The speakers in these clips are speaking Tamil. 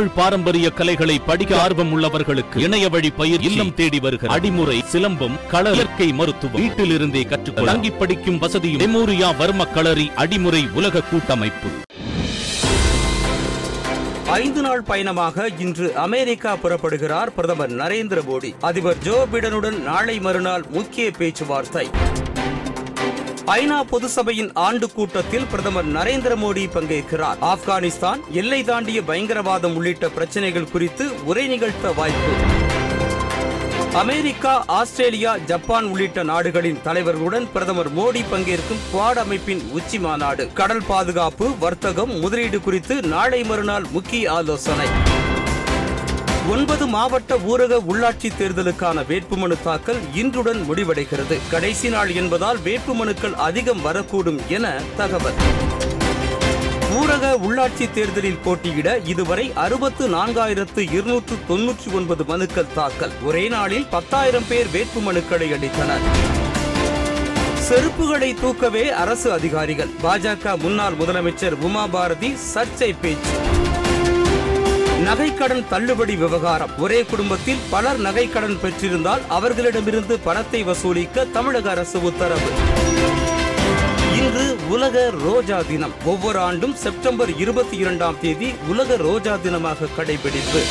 தமிழ் பாரம்பரிய கலைகளை படிக்க ஆர்வம் உள்ளவர்களுக்கு இணைய வழி பயிர் இல்லம் தேடி வருகிற அடிமுறை சிலம்பம் கள இயற்கை மருத்துவம். வீட்டில் இருந்தே கற்றுக்கொள்ள தங்கி படிக்கும் வசதியும் மெமோரியா வர்ம களரி அடிமுறை உலக கூட்டமைப்பு. ஐந்து நாள் பயணமாக இன்று அமெரிக்கா புறப்படுகிறார் பிரதமர் நரேந்திர மோடி. அதிபர் ஜோ பிடனுடன் நாளை மறுநாள் முக்கிய பேச்சுவார்த்தை. ஐநா பொது சபையின் ஆண்டு கூட்டத்தில் பிரதமர் நரேந்திர மோடி பங்கேற்கிறார். ஆப்கானிஸ்தான் எல்லை தாண்டிய பயங்கரவாதம் உள்ளிட்ட பிரச்சனைகள் குறித்து உரை நிகழ்த்த வாய்ப்பு. அமெரிக்கா ஆஸ்திரேலியா ஜப்பான் உள்ளிட்ட நாடுகளின் தலைவர்களுடன் பிரதமர் மோடி பங்கேற்கும் குவாட் அமைப்பின் உச்சி மாநாடு. கடல் பாதுகாப்பு வர்த்தகம் முதலீடு குறித்து நாளை மறுநாள் முக்கிய ஆலோசனை. ஒன்பது மாவட்ட ஊரக உள்ளாட்சி தேர்தலுக்கான வேட்புமனு தாக்கல் இன்றுடன் முடிவடைகிறது. கடைசி நாள் என்பதால் வேட்புமனுக்கள் அதிகம் வரக்கூடும் என தகவல். ஊரக உள்ளாட்சி தேர்தலில் போட்டியிட இதுவரை அறுபத்து நான்காயிரத்து இருநூற்று தொன்னூற்றி ஒன்பது மனுக்கள் தாக்கல். ஒரே நாளில் பத்தாயிரம் பேர் வேட்புமனுக்களை அளித்தனர். செருப்புகளை தூக்கவே அரசு அதிகாரிகள். பாஜக முன்னாள் முதலமைச்சர் உமா பாரதி சர்ச்சை பேச்சு. நகைக்கடன் தள்ளுபடி விவகாரம். ஒரே குடும்பத்தில் பலர் நகைக்கடன் பெற்றிருந்தால் அவர்களிடமிருந்து பணத்தை வசூலிக்க தமிழக அரசு உத்தரவு. இன்று உலக ரோஜா தினம். ஒவ்வொரு ஆண்டும் செப்டம்பர் இருபத்தி இரண்டாம் தேதி உலக ரோஜா தினமாக கடைபிடிப்பு.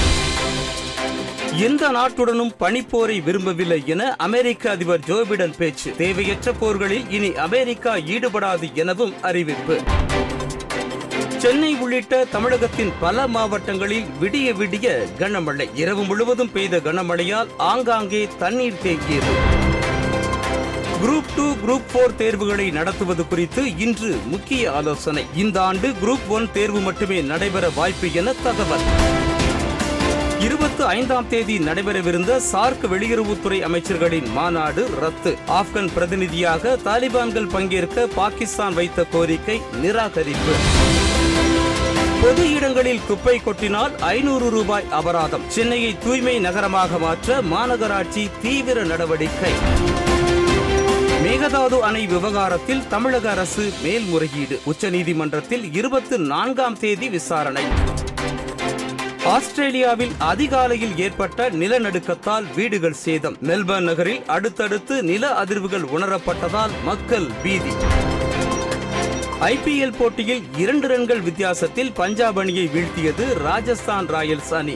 எந்த நாட்டுடனும் பனிப்போரை விரும்பவில்லை என அமெரிக்க அதிபர் ஜோ பிடன் பேச்சு. தேவையற்ற போர்களில் இனி அமெரிக்கா ஈடுபடாது எனவும் அறிவிப்பு. சென்னை உள்ளிட்ட தமிழகத்தின் பல மாவட்டங்களில் விடிய விடிய கனமழை. இரவு முழுவதும் பெய்த கனமழையால் ஆங்காங்கே தண்ணீர் தேங்கியது. குரூப் டூ குரூப் போர் தேர்வுகளை நடத்துவது குறித்து இன்று முக்கிய ஆலோசனை. இந்த ஆண்டு குரூப் ஒன் தேர்வு மட்டுமே நடைபெற வாய்ப்பு என தகவல். இருபத்தி ஐந்தாம் தேதி நடைபெறவிருந்த சார்க் வெளியுறவுத்துறை அமைச்சர்களின் மாநாடு ரத்து. ஆப்கன் பிரதிநிதியாக தாலிபான்கள் பங்கேற்க பாகிஸ்தான் வைத்த கோரிக்கை நிராகரிப்பு. பொது இடங்களில் குப்பை கொட்டினால் ஐநூறு ரூபாய் அபராதம். சென்னையை தூய்மை நகரமாக மாற்ற மாநகராட்சி தீவிர நடவடிக்கை. மேகதாது அணை விவகாரத்தில் தமிழக அரசு மேல்முறையீடு. உச்சநீதிமன்றத்தில் இருபத்தி நான்காம் தேதி விசாரணை. ஆஸ்திரேலியாவில் அதிகாலையில் ஏற்பட்ட நிலநடுக்கத்தால் வீடுகள் சேதம். மெல்பர்ன் நகரில் அடுத்தடுத்து நில அதிர்வுகள் உணரப்பட்டதால் மக்கள் பீதி. ஐபிஎல் போட்டியில் இரண்டு ரன்கள் வித்தியாசத்தில் பஞ்சாப் அணியை வீழ்த்தியது ராஜஸ்தான் ராயல்ஸ் அணி.